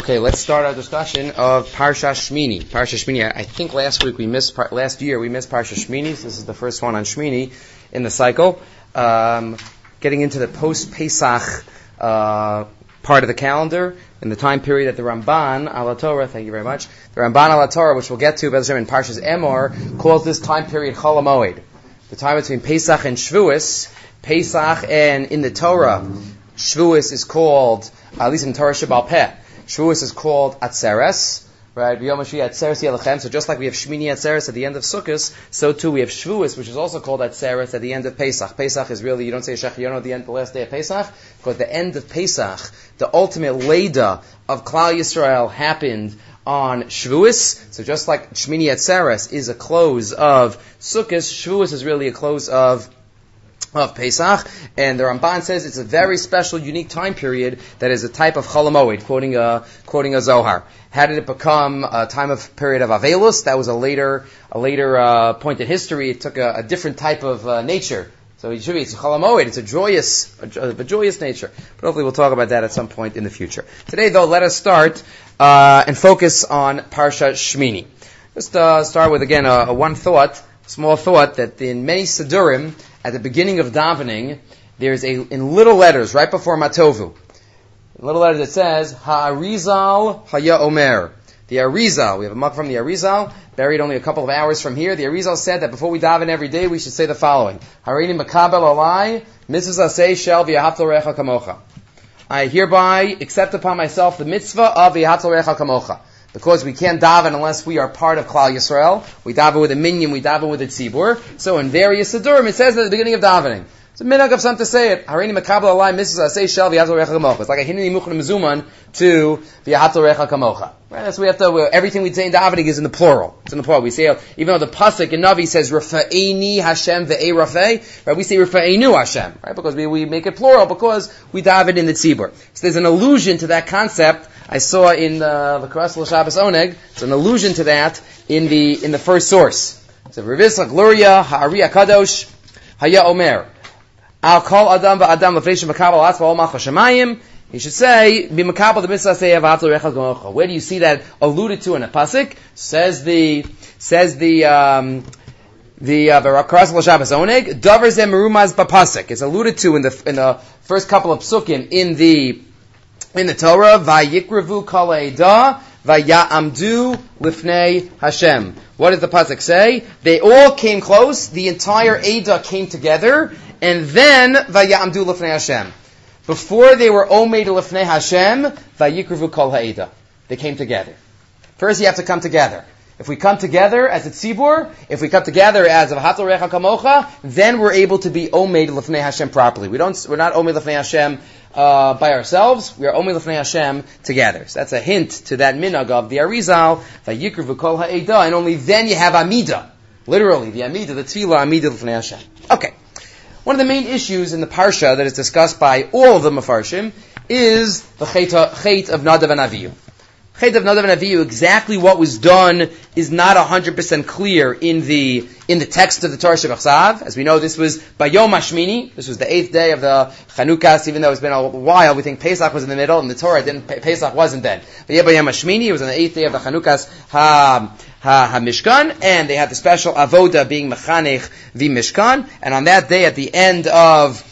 Okay, let's start our discussion of Parsha Shmini. Parsha Shmini. I think last week we missed, last year we missed Parsha Shmini. So this is the first one on Shmini in the cycle. Um, getting into the post Pesach uh, part of the calendar in the time period that the Ramban ala Torah, thank you very much, the Ramban ala Torah, which we'll get to in Parshas Emor, calls this time period Chol Hamoed, the time between Pesach and Shavuos. Pesach and in the Torah, Shavuos is called, at least in Torah Shabbal Peh, Shavuos is called Atzeres, right? So just like we have Shmini Atzeres at the end of Sukkot, so too we have Shavuos, which is also called Atzeres at the end of Pesach. Pesach is really, you don't say Shechionu at the end, the last day of Pesach, because the end of Pesach, the ultimate Leda of Klal Yisrael happened on Shavuos. So just like Shmini Atzeres is a close of Sukkot, Shavuos is really a close of of Pesach, and the Ramban says it's a very special, unique time period that is a type of Chol Hamoed, quoting a, quoting a Zohar. How did it become a time of period of Avelus? That was a later, a later uh, point in history. It took a, a different type of uh, nature. So it should be, it's a Chol Hamoed, it's a joyous, a, a, joyous nature. But hopefully we'll talk about that at some point in the future. Today though, let us start, uh, and focus on Parsha Shmini. Just, uh, start with again a, a one thought, small thought that in many Sidurim, at the beginning of davening, there's a, in little letters, right before Matovu, in little letters it says, Ha'arizal Haya Omer. The Arizal, we have a mug from the Arizal, buried only a couple of hours from here. The Arizal said that before we daven every day, we should say the following. Harini Makabel Alai, Mrs. Asay Shel Kamocha. I hereby accept upon myself the mitzvah of Recha Kamocha. Because we can't daven unless we are part of Klal Yisrael. We daven with a minyan, we daven with a tzibur. So in various sidurim, it says at the beginning of davening. It's a minhag of some to say it. Harini makabel alai misses say shel v'yahatel recha kamocha. It's like a hinini muchna mezuman to v'yahatel recha kamocha. Right? That's we have to. Everything we say in davening is in the plural. It's in the plural. We say even though the pasuk in Navi says rafa'eni Hashem ve'e rafei, right? We say rafa'enu Hashem, right? Because we, we make it plural because we daven in the tzibur. So there's an allusion to that concept I saw in the Karasal Shabbos Oneg. It's an allusion to that in the in the first source. So Revisla Gloria Ha'ariya Kadosh Haya Omer. I'll call Adam va'Adam l'fnei makabel atzva ol malcha shemayim. He should say, "Be makabel the mitzvah say avatul rechal gomocha." Where do you see that alluded to in a pasuk? Says the says the um, the uh, Karasal Shabbos Oneg. Davar zeh merumaz b'pasuk. It's alluded to in the in the first couple of psukim in the in the Torah, kol Vaya Vayamdu lifnei Hashem. What does the pasuk say? They all came close. The entire Ada came together, and then Vayamdu lifnei Hashem. Before they were Omed lifnei Hashem, Vayikrevu kol. They came together. First, you have to come together. If we come together as a tzibur, if we come together as a hatal recha kamocha, then we're able to be omed lefnei Hashem properly. We don't, we're not omed lefnei Hashem uh, by ourselves. We are omed lefnei Hashem together. So that's a hint to that minhag of the Arizal, vayikr v'kol ha'eda, and only then you have amida. Literally, the amida, the tefillah amida lefnei Hashem. Okay. One of the main issues in the parsha that is discussed by all of the mafarshim is the chait of Nadav and Avihu. Chet of Nadav and Avihu, exactly what was done is not 100% clear in the, in the text of the Torah Shabbat As we know, this was Bayom Hashmini. This was the eighth day of the Chanukas, even though it's been a while. We think Pesach was in the middle, and the Torah didn't, Pesach wasn't then. But yeah, Bayom Hashmini, it was on the eighth day of the Chanukas Ha, ha, ha Mishkan, and they had the special Avoda being Mechanech the Mishkan, and on that day at the end of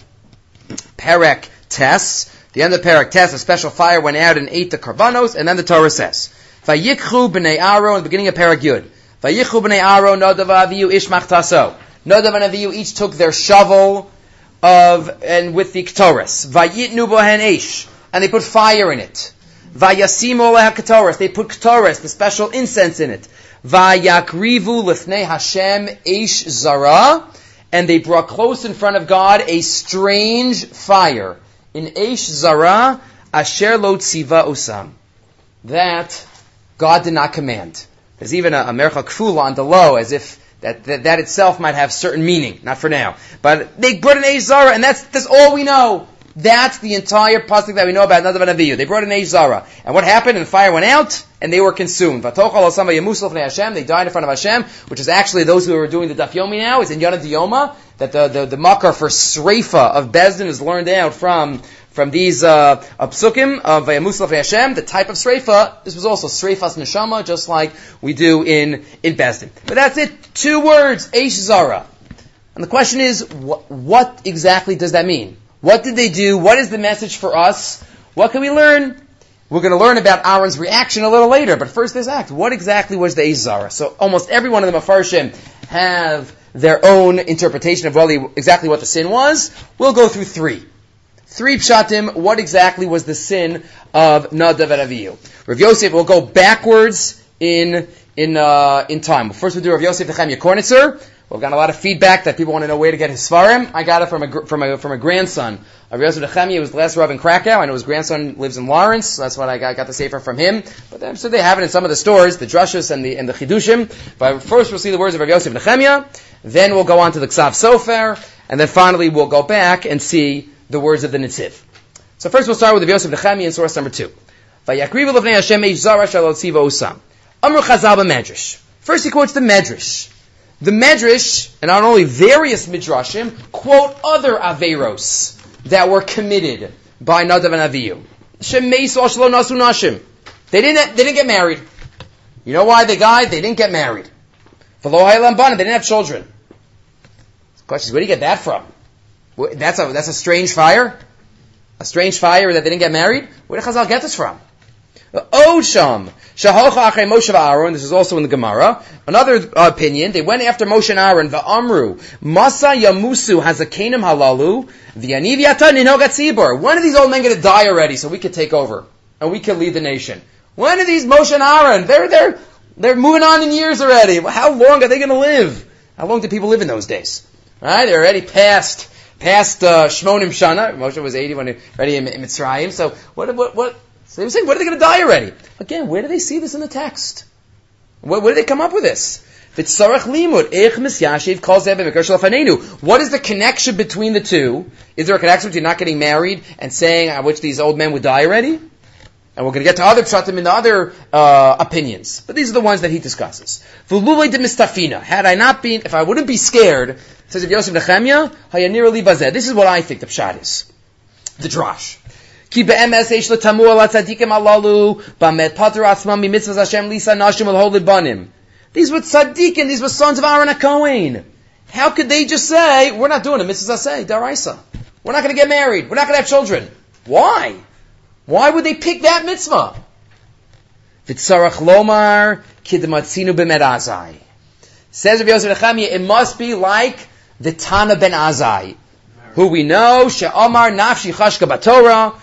Perek Tes, the end of Parak Tes, a special fire went out and ate the karbanos, and then the Torah says, Vayikhu b'nei Aro, in the beginning of Parak Yud, Vayikhu b'nei Aro, Nadav Avihu ish machtaso. Nadav and Avihu each took their shovel of, and with the Ktoris. Vayitnu bohen ish, and they put fire in it. Vayasimu leha Ktoris, they put Ktoris, the special incense in it. Vayakrivu lifnei Hashem ish zara, and they brought close in front of God a strange fire in Eish Zara, Asher Lo Tziva Osam. That God did not command. There's even a, Mercha Kfula on the low, as if that, that, that itself might have certain meaning. Not for now. But they brought an Eish Zara, and that's, that's all we know. That's the entire pasuk that we know about Nadav and. They brought an Eish Zara. And what happened? And the fire went out, and they were consumed. They died in front of Hashem, which is actually those who are doing the Daf Yomi now, is in Yonah Diyoma, that the, the, the makar for Sreifa of Bezdin is learned out from from these uh, psukim of Musaf Hashem, the type of sreifa, this was also sreifas neshama, just like we do in in Besdin. But that's it. Two words, Eish Zara. And the question is, wh- what exactly does that mean? What did they do? What is the message for us? What can we learn? We're going to learn about Aaron's reaction a little later, but first this act. What exactly was the Zara? So almost every one of the Mefarshim have their own interpretation of exactly what the sin was. We'll go through three. Three pshatim, what exactly was the sin of Nadav and Avihu? Rav Yosef will go backwards in, in, uh, in time. First we'll do Rav Yosef Nechemya Kornitzer. We've gotten a lot of feedback that people want to know where to get his svarim. I got it from a, from a, from a grandson. Uh, Rav Yosef was the last Rav in Krakow. I know his grandson lives in Lawrence. So that's what I got, got the sefer from him. But uh, I'm sure they have it in some of the stores, the drushas and the, and the chidushim. But first we'll see the words of Rav Yosef Nechemya. Then we'll go on to the Ksav Sofer. And then finally we'll go back and see the words of the Nitziv. So first we'll start with the Yosef Nechemya in source number two. First he quotes the Medrash. The Medrash, and not only various Midrashim, quote other Averos that were committed by Nadav and nashim. They didn't, they didn't get married. You know why they died? They didn't get married. They didn't have children. The question is, where do you get that from? That's a, that's a strange fire? A strange fire that they didn't get married? Where did Chazal get this from? Osham. Shahocha achrei Moshe Aaron. This is also in the Gemara. Another opinion. They went after Moshe and Aaron. Va'amru. Masa yamusu hazakanim halalu. V'yaniv yata ninogat When are these old men going to die already so we could take over? And we can lead the nation? When are these Moshe and Aaron? They're, they're, they're moving on in years already. How long are they going to live? How long did people live in those days? Right? They're already past, past, uh, Shmonim Shana. Moshe was 80 when he, already in, in Mitzrayim. So what, what, what, so they were saying, when are they going to die already? Again, where do they see this in the text? Where, where do they come up with this? What is the connection between the two? Is there a connection between not getting married and saying I wish these old men would die already? And we're going to get to other pshatim the other uh, opinions. But these are the ones that he discusses. Had I not been, if I wouldn't be scared, says of Yosef Nechemya, this is what I think the pshat is. The drash. Ki be'emes eish letamu ala tzadikim alalu, ba'met pater atzmam mitzvahs Hashem lisa nashim al banim. These were tzaddikim, these were sons of Aaron HaKohen. How could they just say, we're not doing a mitzvah say, daraisa. We're not going to get married. We're not going to have children. Why? Why would they pick that mitzvah? V'tzarach lomar kidmatzinu b'merazai. Says Rabbi Yosef Nechemia, it must be like the Tana ben Azai, who we know, she'omar nafshi chashka batorah,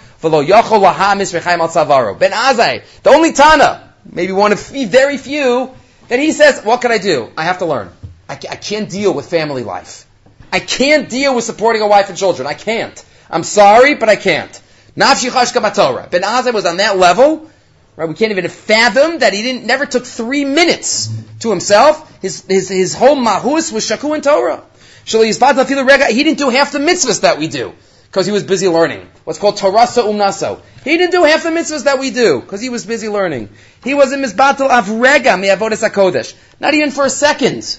ben Azai, the only Tana, maybe one of very few, that he says, what can I do? I have to learn. I, I can't deal with family life. I can't deal with supporting a wife and children. I can't. I'm sorry, but I can't. Ben Azai was on that level, right? We can't even fathom that he didn't, never took three minutes to himself. His, his, his whole mahus was shaku and Torah. He didn't do half the mitzvahs that we do because he was busy learning. What's called Torasa Umnaso. He didn't do half the mitzvahs that we do because he was busy learning. He was in Mizbatal Avrega Mi'avodas HaKodesh. Not even for a second.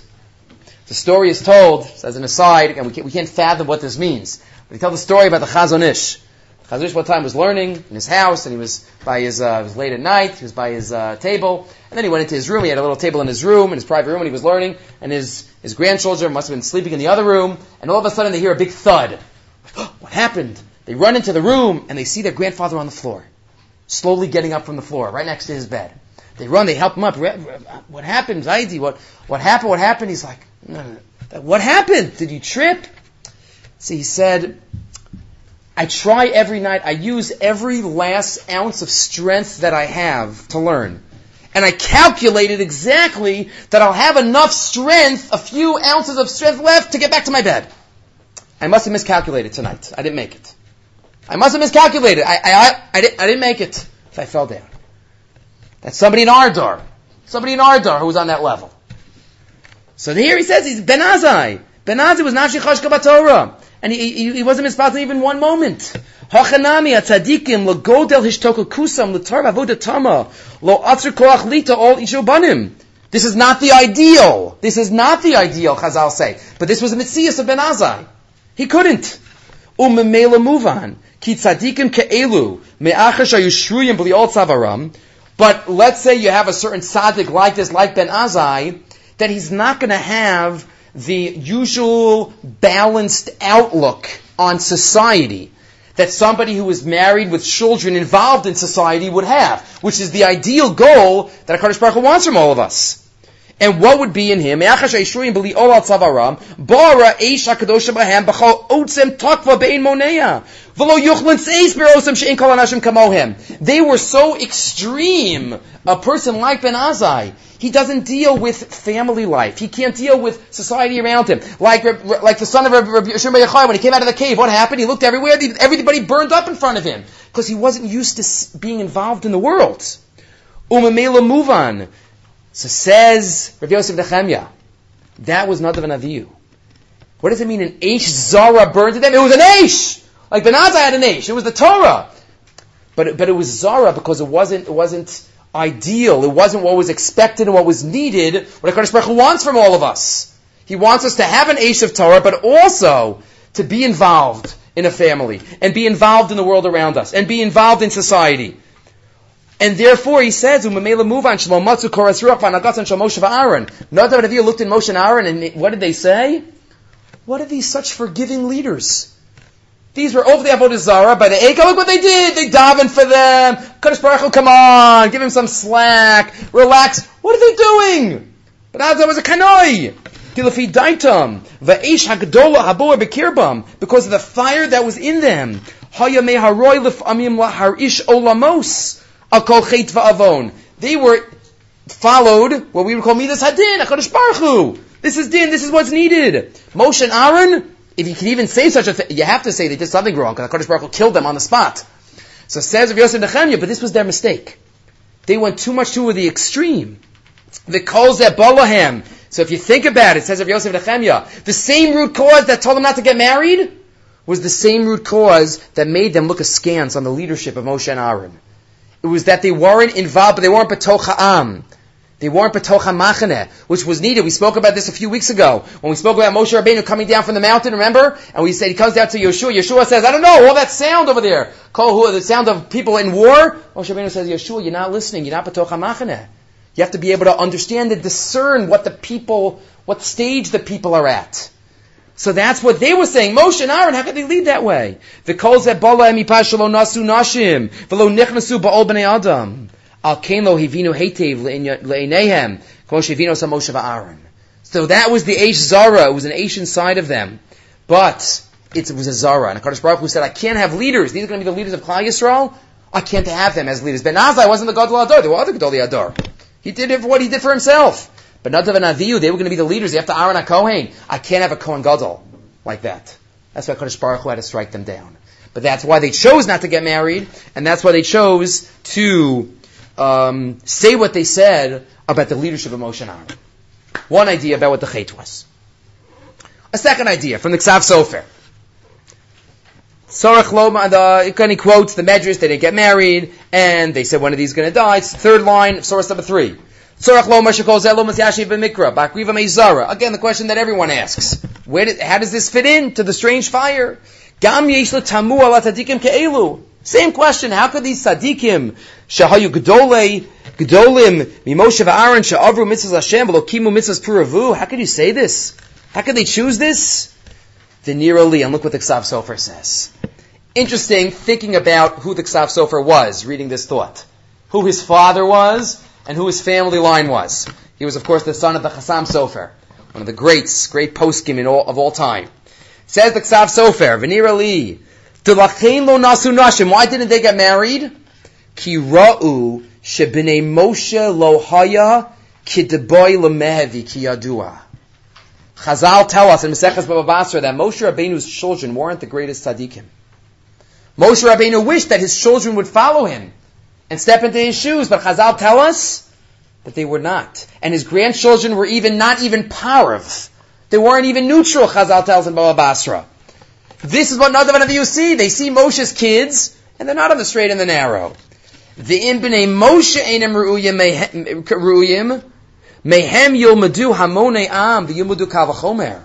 The story is told, as an aside, and we can't, we can't fathom what this means. But he tells the story about the Chazon Ish. Chazon Ish one time was learning in his house, and he was by his, uh, it was late at night, he was by his uh, table, and then he went into his room, he had a little table in his room, in his private room, and he was learning, and his, his grandchildren must have been sleeping in the other room, and all of a sudden they hear a big thud. what happened? They run into the room and they see their grandfather on the floor, slowly getting up from the floor, right next to his bed. They run, they help him up. What happened, Zaidi? What, what happened? What happened? He's like, no, no, no. what happened? Did you trip? See, he said, I try every night, I use every last ounce of strength that I have to learn. And I calculated exactly that I'll have enough strength, a few ounces of strength left to get back to my bed. I must have miscalculated tonight. I didn't make it. I must have miscalculated. I, I, I, didn't, I didn't make it. So I fell down. That's somebody in Ardar. Somebody in Ardar who was on that level. So here he says he's Ben Azai. Benazai was Nafshi Chashka Torah. And he, he, he wasn't mispassing even one moment. Hachanami atzadikim legodel hishtoku kusam letar avodatama lo atzer koach lita all ishobanim. This is not the ideal. This is not the ideal, Chazal say. But this was a mitzvah of Ben Azai. He couldn't. Umemela. Ki tzadikim ke'elu. B'li'ol. But let's say you have a certain tzaddik like this, like Ben Azai, that he's not going to have the usual balanced outlook on society that somebody who is married with children involved in society would have, which is the ideal goal that HaKadosh Baruch Hu wants from all of us. And what would be in him? They were so extreme. A person like Ben Azai, he doesn't deal with family life. He can't deal with society around him. Like, like the son of Rabbi Shimon Yochai, when he came out of the cave, what happened? He looked everywhere, everybody burned up in front of him. Because he wasn't used to being involved in the world. Umamela Muvan. So says Rabbi Yosef Nechemya, that was not of an. What does it mean? An Aish Zara burned to them? It was an Aish! Like Ben Azai had an Aish. It was the Torah. But, but it was Zara because it wasn't, it wasn't ideal. It wasn't what was expected and what was needed, what HaKadosh Baruch wants from all of us. He wants us to have an Aish of Torah, but also to be involved in a family, and be involved in the world around us, and be involved in society. And therefore, he says, "Umamela move on shlomatzu koras ruach v'anagatz shal Moshe v'Aaron." Nadav and Avihu looked at Moshe and Aaron, and what did they say? What are these such forgiving leaders? These were over the Avodah Zarah by the Eka. Look what they did. They davened for them. Kadosh Baruch Hu, come on, give him some slack, relax. What are they doing? But that was a kanoi. Tilafi daitam va'esh hagdola bekirbam because of the fire that was in them. Haya meharoy lefamim laharish olamos. Chet Va'avon. They were followed what we would call Midas Hadin, HaKadosh Baruch Hu. This is din, this is what's needed. Moshe and Aaron, if you can even say such a thing, you have to say they did something wrong, because HaKadosh Baruch Hu killed them on the spot. So says of Yosef Nechemya, but this was their mistake. They went too much to the extreme. The calls that Balaam. So if you think about it, says of Yosef Nechemya, the same root cause that told them not to get married was the same root cause that made them look askance on the leadership of Moshe and Aaron. It was that they weren't involved, but they weren't betoch ha'am. They weren't betoch ha'machane, which was needed. We spoke about this a few weeks ago when we spoke about Moshe Rabbeinu coming down from the mountain. Remember? And we said he comes down to Yeshua. Yeshua says, "I don't know all that sound over there. Call the sound of people in war." Moshe Rabbeinu says, "Yeshua, you're not listening. You're not betoch ha'machane. You have to be able to understand and discern what the people, what stage the people are at." So that's what they were saying. Moshe and Aaron, how could they lead that way? The calls that bala emipashalo nasu nashim, velo nichnasu ba'ol b'nei adam. Al kain lo hivinu hetev le'enehem, kol shevino sa Moshe va'Aaron. So that was the Aish Zara. It was an Aish inside of them. But it was a Zara. And HaKadosh Baruch Hu said, I can't have leaders. These are going to be the leaders of Klal Yisrael. I can't have them as leaders. Ben Azai wasn't the Gadol Ador. There were other god Gadol Ador. He did it for what he did for himself. But Nadav and Avihu, they were going to be the leaders. They have to Aaron Kohen. I can't have a Kohen Gadol like that. That's why Kodesh Baruch Hu had to strike them down. But that's why they chose not to get married, and that's why they chose to um, say what they said about the leadership of Moshe Aaron. One idea about what the chait was. A second idea from the Ksav Sofer. Sorach Loma, the, he quotes the Medrash, they didn't get married, and they said one of these is going to die. It's third line, source number three. Again, the question that everyone asks. Did, how does this fit in to the strange fire? Same question. How could these tzaddikim, shahayu gedolim, mimoshe v'aron, sha'avru mitzvahs Hashem, v'lokimu mitzvahs puravu? How could you say this? How could they choose this? The Li, and look what the Ksav Sofer says. Interesting, thinking about who the Ksav Sofer was, reading this thought. Who his father was, and who his family line was. He was, of course, the son of the Chassam Sofer, one of the greats, great poskim all, of all time. Says the Ksav Sofer, Venira Li, lo nasu nashim. Why didn't they get married? Ki ra'u shebinei Moshe lo haya kideboy lemehevi ki yadua. Chazal tell us in Maseches Baba Basra that Moshe Rabbeinu's children weren't the greatest tzaddikim. Moshe Rabbeinu wished that his children would follow him and step into his shoes. But Chazal tell us that they were not. And his grandchildren were even not even parav. They weren't even neutral, Chazal tells in Baba Basra. This is what Nadav and you see. They see Moshe's kids, and they're not on the straight and the narrow. The imbene Moshe einem ru'uyim, mehem yilmadu hamone am, the yilmadu kavachomer.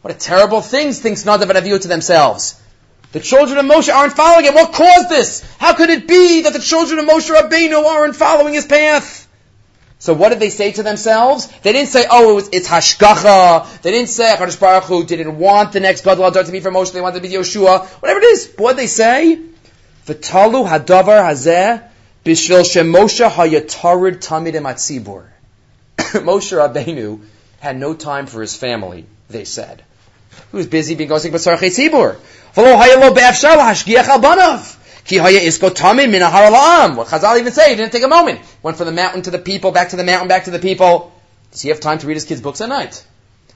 What a terrible thing, thinks Nadav and Avihu to themselves. The children of Moshe aren't following him. What caused this? How could it be that the children of Moshe Rabbeinu aren't following his path? So what did they say to themselves? They didn't say, oh, it was, it's hashgacha. They didn't say, HaKadosh Baruch Hu didn't want the next Gadol to be for Moshe. They wanted to be Yoshua. Whatever it is. What did they say? V'talu hadavar hazeh bishvil shemoshe hayatarid tamid ematzibur. Moshe Rabbeinu had no time for his family, they said. He was busy being gosik b'sarchei tzibur. What Chazal even say, he didn't take a moment. Went from the mountain to the people, back to the mountain, back to the people. Does he have time to read his kids' books at night?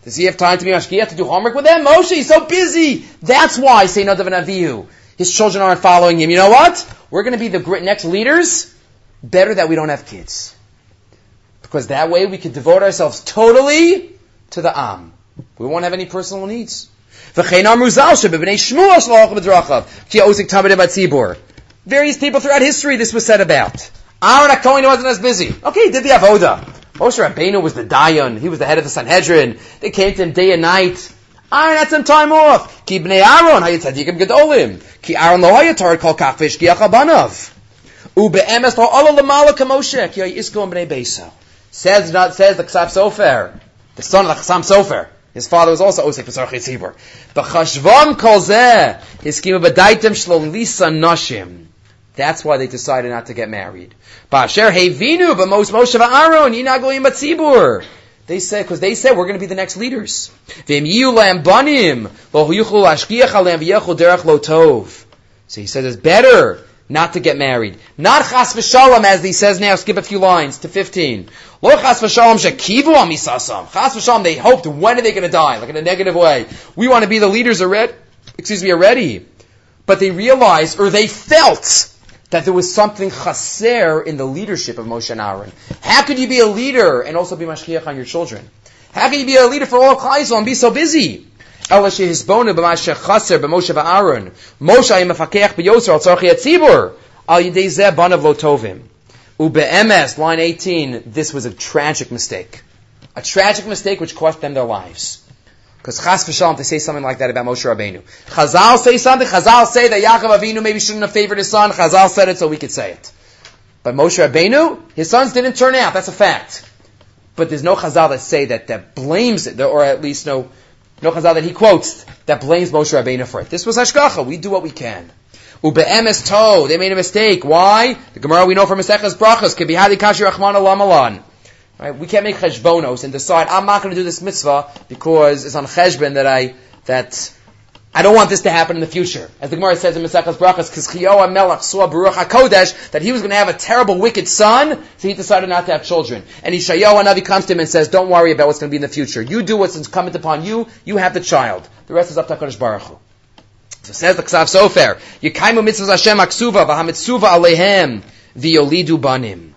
Does he have time to be mashgiach, to do homework with them? Moshe, he's so busy. That's why, say Nadav and Avihu. His children aren't following him. You know what? We're going to be the next leaders. Better that we don't have kids. Because that way we can devote ourselves totally to the Am. We won't have any personal needs. Various people throughout history this was said about. Aaron HaKohen wasn't as busy. Okay, he did the Avoda. Moshe Rabbeinu was the Dayan. He was the head of the Sanhedrin. They came to him day and night. Aaron had some time off. Ki bnei Aaron hayat tzadikim gedolim. Ki Aaron lo hayat tarid kol kafesh ki achabanav. U be'emes lo ala lemala kamoshe ki isko bnei beso. Says, not says the Ksav Sofer, the son of the Chassam Sofer. His father was also Osek Pesarchi Tzibur. B'chashvam kol zeh, hiskima b'daitem shlom lisa nashim. That's why they decided not to get married. Ba'asher hevinu b'mos Moshe v'Aaron yinagoyim b'tzibur. They said, because they said we're going to be the next leaders. So he says it's better not to get married. Not chas v'shalom, as he says now, skip a few lines to 15. Lo chas v'shalom shekivu amisasam. Chas v'shalom, they hoped, when are they going to die? Like in a negative way. We want to be the leaders already, excuse me, already. But they realized, or they felt, that there was something chaser in the leadership of Moshe and Aaron. How could you be a leader and also be mashkiach on your children? How can you be a leader for all Klai and be so busy? אלא שהסבונו במה שחסר במשה ואהרון. משה היה מפקח ביוסר על צורכי הציבור. על ידי זה בניו לא טובים. ובאמס, line 18, this was a tragic mistake. A tragic mistake which cost them their lives. Because chas v'shalom, they say something like that about Moshe Rabbeinu. Chazal say something, Chazal say that Yaakov Avinu maybe shouldn't have favored his son, Chazal said it so we could say it. But Moshe Rabbeinu, his sons didn't turn out, that's a fact. But there's no Chazal that say that, that blames it, or at least no, no Chazal that he quotes that blames Moshe Rabbeinu for it. This was Hashgacha. We do what we can. Ube'emes to, they made a mistake. Why? The Gemara we know from Maseches Brachas, Kibihadi Kashi Rachman Alamalan. Right? We can't make cheshbonos and decide I'm not going to do this mitzvah because it's on cheshbon that I that I don't want this to happen in the future. As the Gemara says in Maseches Brachas, because Melech saw Baruch HaKodesh that he was going to have a terrible, wicked son, so he decided not to have children. And Yeshayahu Navi comes to him and says, don't worry about what's going to be in the future. You do what's incumbent upon you, you have the child. The rest is up to HaKadosh Baruch Hu. So says the Ksav Sofer, Yekaimu mitzvahs Hashem aksuva, alehem, banim.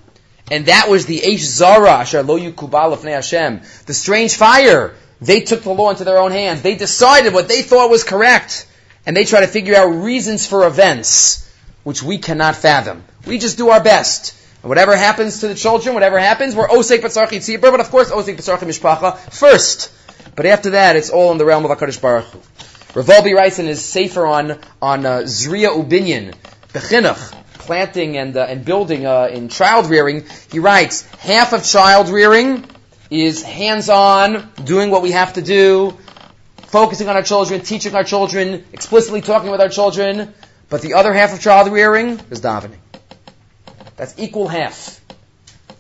And that was the Eish Zara, Asher Lo Yukubal Hashem. The strange fire. They took the law into their own hands. They decided what they thought was correct. And they try to figure out reasons for events, which we cannot fathom. We just do our best. And whatever happens to the children, whatever happens, we're Osek Batzarchi Tzibur, but of course Osek Batzarchi Mishpacha first. But after that, it's all in the realm of HaKadosh Baruch Hu. Rav Wolbe writes in his Sefer on, on uh, Zriya Ubinyan, planting and, uh, and building uh, in child rearing, he writes, half of child rearing is hands-on, doing what we have to do, focusing on our children, teaching our children, explicitly talking with our children, but the other half of child rearing is davening. That's equal half.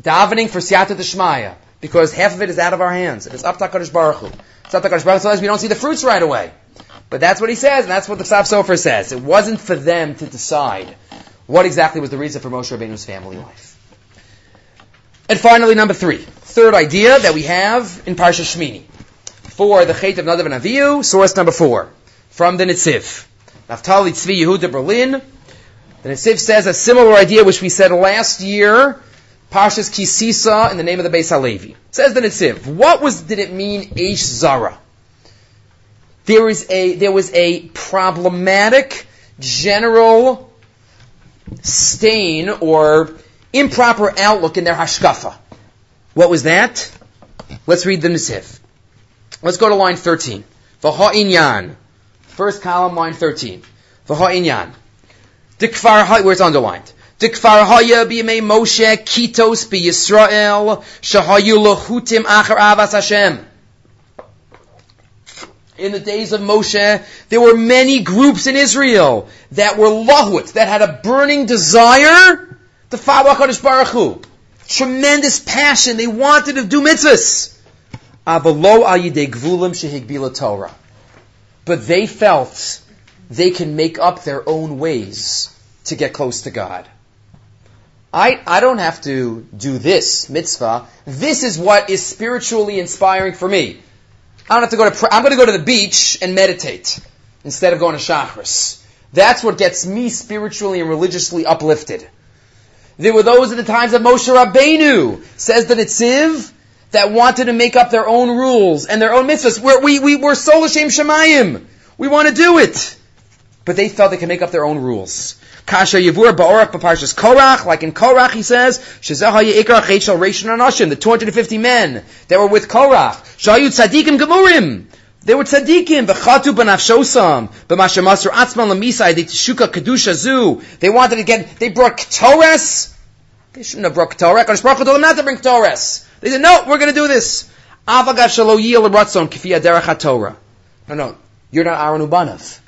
Davening for siyata deshmaya, because half of it is out of our hands. It is up to HaKadosh Baruch Hu. It's up to HaKadosh Baruch Hu, we don't see the fruits right away. But that's what he says, and that's what the Ksav Sofer says. It wasn't for them to decide what exactly was the reason for Moshe Rabbeinu's family life? And finally, number three, third idea that we have in Parsha Shmini. For the Chet of Nadav and Avihu, source number four, from the Nitziv. Naftali Tzvi Yehuda Berlin. The Nitziv says a similar idea which we said last year, Parshas Ki Sisa in the name of the Beis Halevi. Says the Nitziv, what was, did it mean Eish Zara? There is a, there was a problematic general stain or improper outlook in their hashkafa. What was that? Let's read the Nitziv. Let's go to line 13. V'ha'inyan. First column, line 13. V'ha'inyan. Dikfar where it's underlined. Dikfar haya b'yemei Moshe kitos b'Yisrael shahayu lohutim achar avas Hashem. In the days of Moshe, there were many groups in Israel that were lahut, that had a burning desire to follow HaKadosh Baruch Hu. Tremendous passion. They wanted to do mitzvahs. But they felt they can make up their own ways to get close to God. I, I don't have to do this mitzvah. This is what is spiritually inspiring for me. I don't have to go to, I'm going to go to the beach and meditate instead of going to chakras. That's what gets me spiritually and religiously uplifted. There were those at the times of Moshe Rabbeinu, says the Nitziv, that wanted to make up their own rules and their own mitzvahs. We're, we, we, we're Sol Hashem Shemayim. We want to do it. But they felt they could make up their own rules. Kasha Yavur Ba'orak B'Parshas Korach, like in Korach he says, Shezah Yikra Chechel Rishon Anashim, the 250 men that were with Korach. Shayu Tzadikim Gemurim. They were tzaddikim, v'chatu b'nafshosam, b'mashamasur atzman l'misai, they teshuka kedusha zu. They wanted to get, they brought ketores. They shouldn't have brought ketores. Kodesh Baruch told them not to bring ketores. They said, no, we're going to do this. Avagav shalo yil ratzon k'fi derech Torah. No, no, you're not Aaron Ubanav.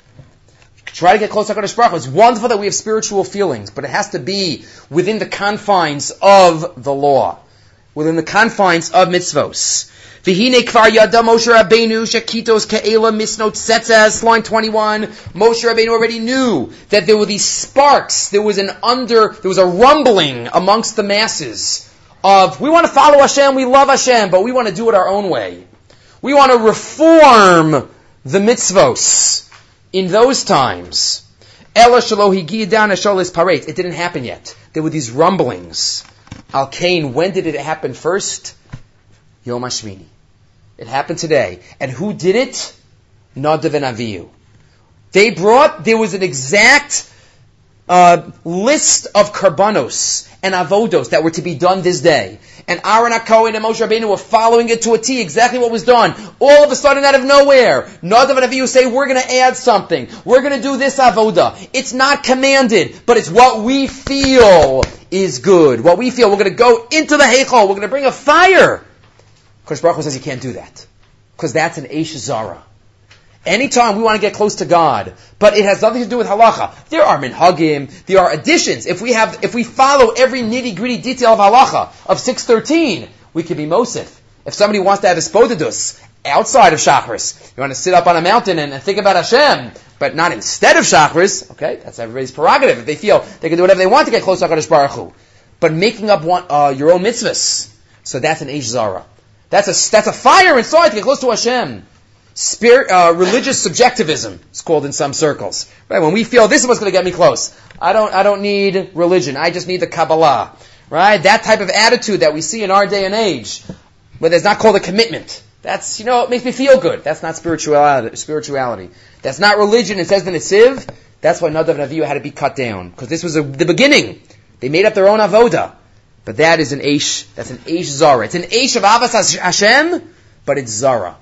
Try to get close to HaKadosh Baruch. It's wonderful that we have spiritual feelings, but it has to be within the confines of the law, within the confines of mitzvos. V'hine kvar yada Moshe Rabbeinu ke'ela misnot tzetzes, line 21. Moshe Rabbeinu already knew that there were these sparks, there was an under, there was a rumbling amongst the masses of, we want to follow Hashem, we love Hashem, but we want to do it our own way. We want to reform the mitzvos in those times, Ella down It didn't happen yet. There were these rumblings. Al Kain, when did it happen first? Yom Hashmini. It happened today. And who did it? Nadav and Avihu. They brought, there was an exact uh, list of karbanos and avodos that were to be done this day. And Aaron HaKohen and Moshe Rabbeinu were following it to a T, exactly what was done. All of a sudden, out of nowhere, Nadav and Avihu say, we're going to add something. We're going to do this avoda. It's not commanded, but it's what we feel is good. What we feel. We're going to go into the Heichal. We're going to bring a fire. Because Baruch Hu says you can't do that. Because that's an Eish Zara. Anytime we want to get close to God, but it has nothing to do with halacha. There are minhagim, there are additions. If we have, if we follow every nitty gritty detail of halacha of six thirteen, we can be mosif. If somebody wants to have hisbodedus outside of shachris, you want to sit up on a mountain and, and, think about Hashem, but not instead of shachris. Okay, that's everybody's prerogative. If they feel they can do whatever they want to get close to Hakadosh Baruch Hu, but making up one, uh, your own mitzvahs, so that's an eish zara. That's a that's a fire inside to get close to Hashem. Spirit, uh, religious subjectivism, it's called in some circles. Right? When we feel this is what's going to get me close. I don't, I don't need religion. I just need the Kabbalah. Right? That type of attitude that we see in our day and age, but it's not called a commitment. That's, you know, it makes me feel good. That's not spirituality. spirituality. That's not religion. It says in the Siv, that's why Nadav and Avihu had to be cut down. Because this was a, the beginning. They made up their own avoda. But that is an Aish, that's an Aish Zara. It's an Aish of Avas Hashem, but it's Zara.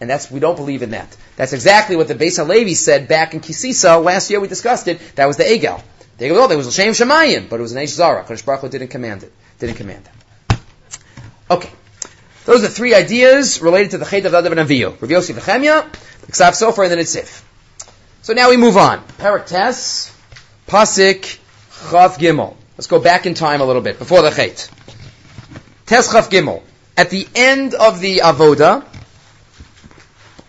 And that's, we don't believe in that. That's exactly what the Beis HaLevi said back in Ki Sisa. Last year we discussed it. That was the Egel. The Egel, oh, there was a Shem Shemayim, but it was an Eish Zara. Kodesh Baruch Hu didn't command it. Didn't command it. Okay. Those are three ideas related to the Chet of Nadav and Avihu. Rav Yosef Nechemya, the Ksav Sofer, and the Nitziv. So now we move on. Perak Tes, Pasik, Chav Gimel. Let's go back in time a little bit, before the Chet. Tes Chav Gimel. At the end of the Avoda,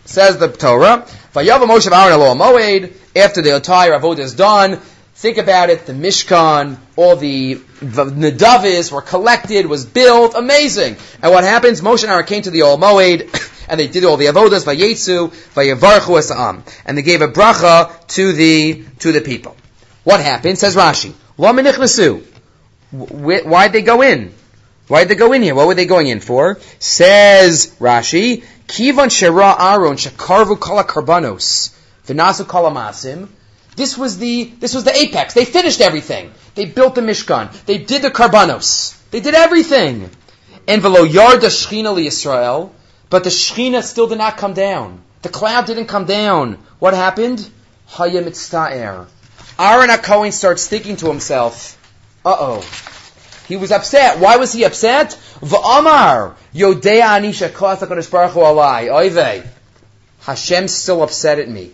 Says the Torah, Vayava Moshe Aaron Moed, after the entire Avodah is done, think about it, the Mishkan, all the, the were collected, was built, amazing. And what happens? Moshe and Aaron came to the Ol Moed, and they did all the Avodas, Vayetsu, Vayavarchu Esa'am. And they gave a bracha to the, to the people. What happened? Says Rashi, Menichnasu. Why'd they go in? Why'd they go in here? What were they going in for? Says Rashi, Kivan Shera Aaron Shekarvu Kala Karbanos Vinasu Kala Masim. This was the this was the apex. They finished everything. They built the Mishkan. They did the Karbanos. They did everything. And Velo Yarda Shechina Israel, but the Shechina still did not come down. The cloud didn't come down. What happened? Haya mitzta'er. Aaron HaKohen starts thinking to himself, uh-oh. He was upset. Why was he upset? V'amar, yodea anisha kos HaKadosh alai. Oive. Hashem's still upset at me.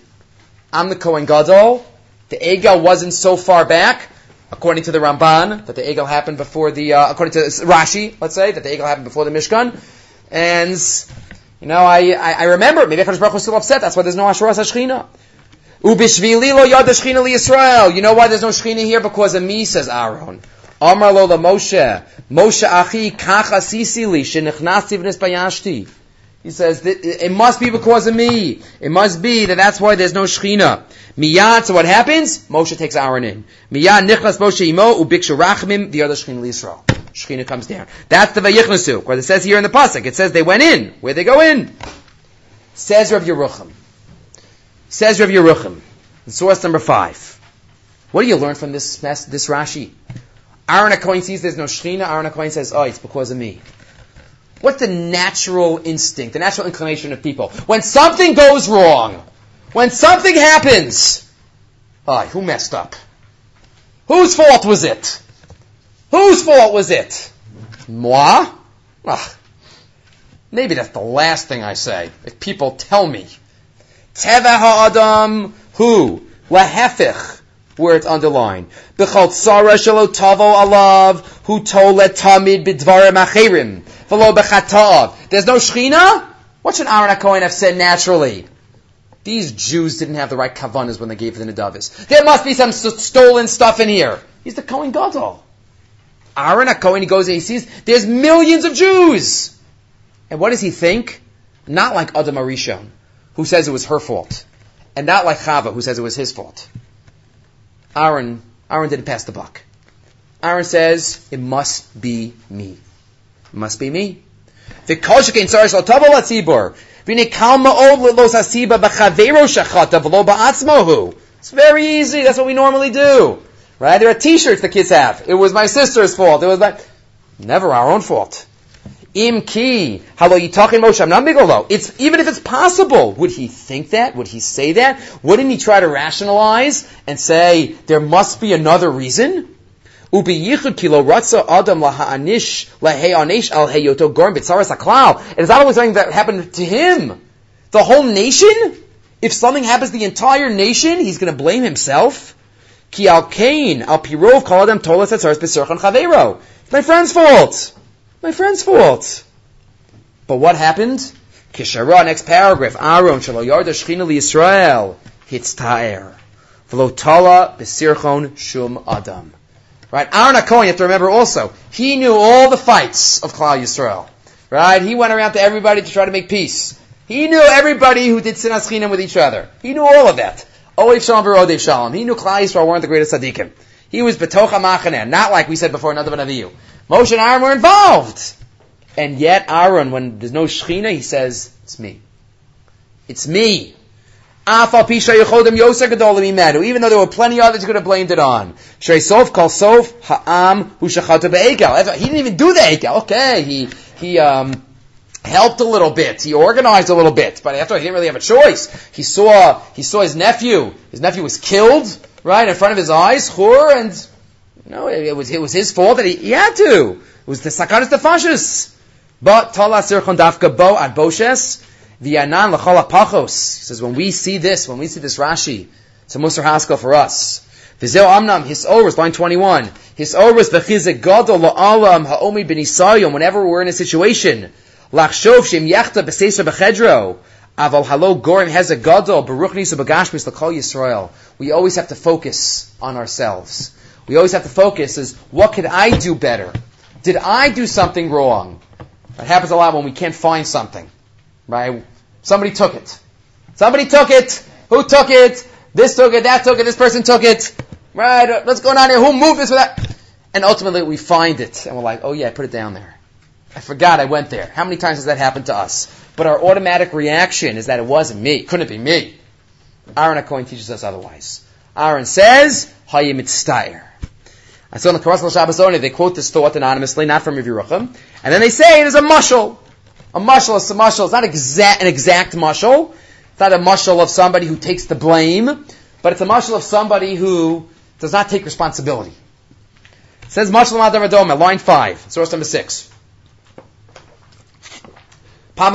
I'm the Kohen Gadol. The Egel wasn't so far back, according to the Ramban, that the Egel happened before the, uh, according to Rashi, let's say, that the Egel happened before the Mishkan. And, you know, I, I, I remember, maybe HaKadosh Baruch was still upset, that's why there's no Asherah Hashchina. Ubishvili lo yad li Yisrael. You know why there's no shchina here? Because of me, says Aaron. Amar lo la Moshe. Moshe achi kach asisi li shenechnasti v'nis bayashti. He says, it must be because of me. It must be that that's why there's no shechina. Miyad, so what happens? Moshe takes Aaron in. Miyad nichnas Moshe imo ubikshu rachmim, the other shechina Yisrael. Shechina comes down. That's the vayichnasu. Because it says here in the pasuk, it says they went in. Where they go in? Says Rav Yerucham. Says Rav Yerucham, source number five. What do you learn from this this Rashi? Aaron HaKohen sees there's no Shechina. Aaron HaKohen says, oh, it's because of me. What's the natural instinct, the natural inclination of people? When something goes wrong, when something happens, oh, who messed up? Whose fault was it? Whose fault was it? Moi? Ah, maybe that's the last thing I say. If people tell me. Teva ha'adam who lahefich where it's underlined. B'chol tzara shelo tavo alav hu tolet tamid b'dvarim acherim v'lo b'chatav. There's no shechina? What should Aaron HaKohen have said naturally? These Jews didn't have the right kavanas when they gave the Nadavis. There must be some stolen stuff in here. He's the Kohen Gadol. Aaron HaKohen, he goes and he sees there's millions of Jews. And what does he think? Not like Adam Arishon who says it was her fault, and not like Chava, who says it was his fault. Aaron, Aaron didn't pass the buck. Aaron says, it must be me. It must be me. It's very easy. That's what we normally do. Right? There are t-shirts the kids have. It was my sister's fault. It was. Never our own fault. Im ki halo yitachin Moshe Amnam It's even if it's possible, would he think that? Would he say that? Wouldn't he try to rationalize and say there must be another reason? Ubi yichud kilo ratza adam laha'anish lahe'anish al heyoto gorm bitzaras aklal. It is not always something that happened to him. The whole nation? If something happens to the entire nation, he's going to blame himself. Ki al kain al pirov kol adam tolas atzaras b'serchan chavero. It's my friend's fault. My friend's fault. But what happened? Kishara, next paragraph. Aaron, shalo yarda shchina Yisrael, hitztaer. V'lo tala b'sirchon shum adam. Right? Aaron HaKohen, you have to remember also, he knew all the fights of Klal Yisrael. Right? He went around to everybody to try to make peace. He knew everybody who did sinas chinam with each other. He knew all of that. Odev Shalom v'Odev Shalom. He knew Klal Yisrael weren't the greatest tzaddikim. He was betocha machaneh, not like we said before, another Avihu. Moshe and Aaron were involved. And yet Aaron, when there's no Shechina, he says, it's me. It's me. Even though there were plenty others you could have blamed it on. He didn't even do the Egel. Okay, he, he, um, helped a little bit. He organized a little bit. But after all, he didn't really have a choice. He saw, he saw his nephew. His nephew was killed, right, in front of his eyes, Chur, and no, it was, it was his fault that he, he had to. It was the sakaris fascists. But tala sirchon dafka bo at boshes v'yanan l'chol apachos. He says when we see this, when we see this Rashi, it's a Musar Haskell for us. V'zeo amnam his oros line twenty one. His oros v'chizik gadol la'alam ha'omi b'nisayom. Whenever we're in a situation, lachshov shem yachta b'seisa b'chedro. Aval halo gorim a gadol baruch nisa b'gashmis l'kol Yisrael. We always have to focus on ourselves we always have to focus is what could I do better? Did I do something wrong? That happens a lot when we can't find something. Right? Somebody took it. Somebody took it. Who took it? This took it, that took it, this person took it. Right? Uh, what's going on here? Who moved this with that? And ultimately we find it and we're like, oh yeah, I put it down there. I forgot I went there. How many times has that happened to us? But our automatic reaction is that it wasn't me. Couldn't it be me? Aaron HaKohen teaches us otherwise. Aaron says, Hayim Mitztayer. I saw in the Karasal Shabbos only, they quote this thought anonymously, not from Yerucham, and then they say it is a mushal. A mushal is a mushal. It's not exact, an exact mushal. It's not a mushal of somebody who takes the blame, but it's a mashal of somebody who does not take responsibility. It says mashal Adama line five, source number six. There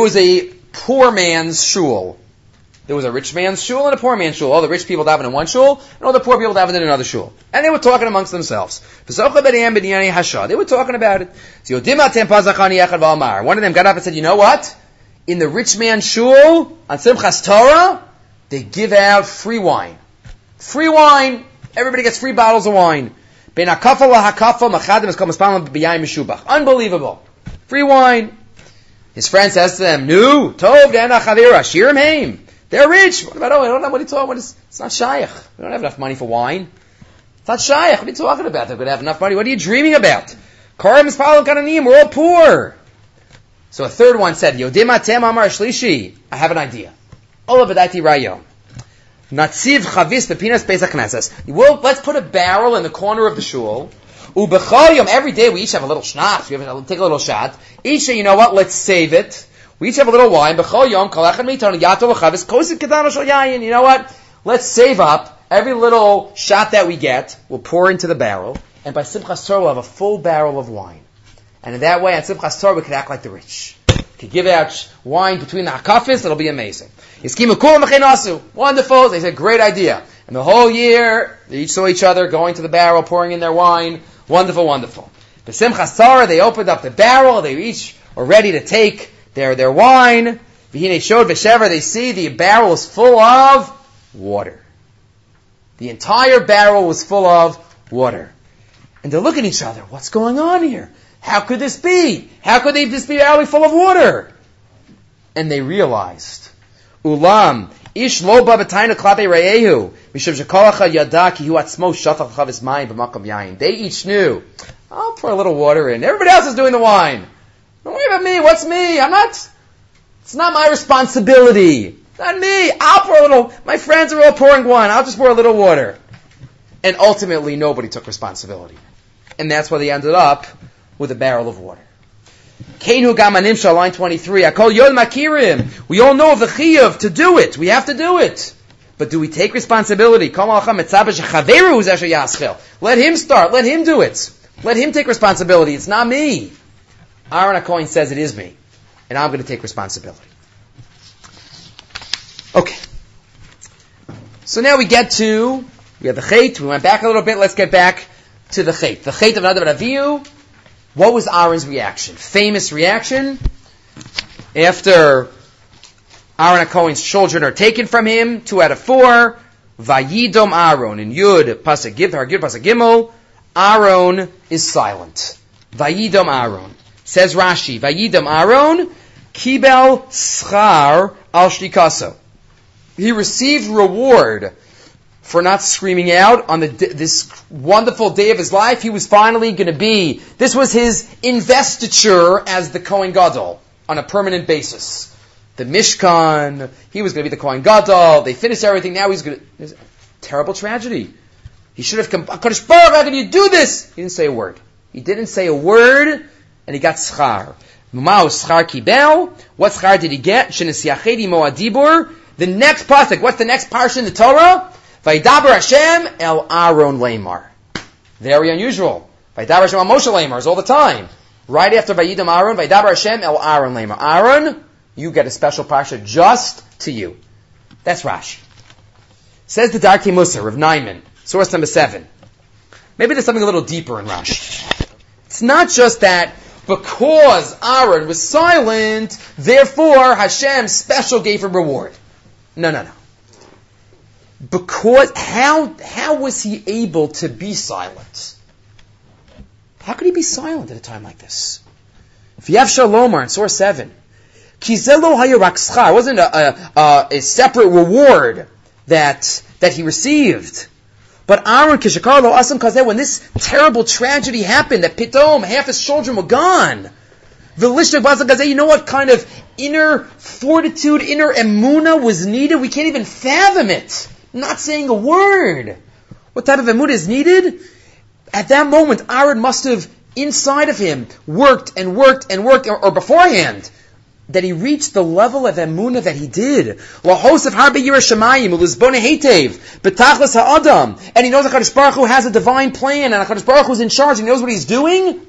was a poor man's shul. There was a rich man's shul and a poor man's shul. All the rich people davened in one shul, and all the poor people davened in another shul. And they were talking amongst themselves. They were talking about it. One of them got up and said, you know what? In the rich man's shul, on Simchas Torah, they give out free wine. Free wine. Everybody gets free bottles of wine. Unbelievable. Free wine. His friend says to them, Nu, Tov, Dana Chavira, Shirim Haim. They're rich. What about, oh, I don't know what are talking about. It's, it's not shaykh. We don't have enough money for wine. It's not shaykh. What are you talking about? They're going to have enough money. What are you dreaming about? Karim is Kananim. We're all poor. So a third one said, Yodim Atem Amar Shlishi. I have an idea. Ola Badati Rayo. Natziv chavis bepinas pesach knesses. Well, let's put a barrel in the corner of the shul. Ubechayim, every day we each have a little schnapps. We have a, take a little shot. Each day, you know what? Let's save it. We each have a little wine. You know what? Let's save up every little shot that we get. We'll pour into the barrel. And by Simchas Torah, we'll have a full barrel of wine. And in that way, on Simchas Torah, we can act like the rich. We could give out wine between the hakafis, it'll be amazing. Wonderful. They said, great idea. And the whole year, they each saw each other going to the barrel, pouring in their wine. Wonderful, wonderful. The Simchas Torah, they opened up the barrel, they each are ready to take their, their wine. They showed Veshever, they see the barrel is full of water. The entire barrel was full of water. And they're looking at each other. What's going on here? How could this be? How could they, this be barrel full of water? And they realized Ulam, ish lo ba b'tayna klape. They each knew, I'll pour a little water in. Everybody else is doing the wine. Don't worry about me. What's me? I'm not, it's not my responsibility. Not me. I'll pour a little, my friends are all pouring wine. I'll just pour a little water. And ultimately, nobody took responsibility. And that's why they ended up with a barrel of water. Kenu Gamanimsha, line 23. I call Yod Makirim. We all know of the Chiyuv to do it. We have to do it. But do we take responsibility? Let him start. Let him do it. Let him take responsibility. It's not me. Aaron HaKohen says it is me. And I'm going to take responsibility. Okay. So now we get to, we have the Chait. We went back a little bit. Let's get back to the Chait. The Chait of Nadav Avihu what was Aaron's reaction? Famous reaction after Aaron Cohen's children are taken from him, two out of four. Vayidom Aaron in Yud Gimel, Yud Pasuk Aaron is silent. Vayidom Aaron says Rashi. Vayidom Aaron kibel schar al shtikaso. He received reward for not screaming out on the, this wonderful day of his life. He was finally going to be, this was his investiture as the Kohen Gadol on a permanent basis. The Mishkan, he was going to be the Kohen Gadol. They finished everything. Now he's going to, terrible tragedy. He should have come, Baruch, how can you do this? He didn't say a word. He didn't say a word, and he got schar. Mao schar kibel. What schar did he get? Shenes moadibur. The next pasuk. What's the next parsha in the Torah? Vaidaber Hashem el Aaron Lamar. Very unusual. Vaidaber Hashem el Moshe Lamar all the time. Right after Vayidam Aaron, Vaidaber Hashem el Aaron Lamar. Aaron, you get a special parsha just to you. That's Rashi. Says the Darkei Musar of Naiman, source number seven. Maybe there's something a little deeper in Rashi. It's not just that because Aaron was silent, therefore Hashem special gave him reward. No, no, no because how how was he able to be silent? How could he be silent at a time like this? If you have Shalomar in source seven, Kizelo Hayarakschar wasn't a, a, a, separate reward that that he received. But Aaron Kishakarlo Asam Kazeh, when this terrible tragedy happened, that Pitom, half his children were gone. You know what kind of inner fortitude, inner emuna was needed? We can't even fathom it not saying a word. What type of emuna is needed? At that moment, Aaron must have, inside of him, worked and worked and worked, or, or beforehand, that he reached the level of emuna that he did. Lahosef harbe yirashamayim ulizbone hetev betachlas ha'adam, and he knows that Hakadosh Baruch Hu has a divine plan, and Hakadosh Baruch Hu is in charge. And he knows what he's doing.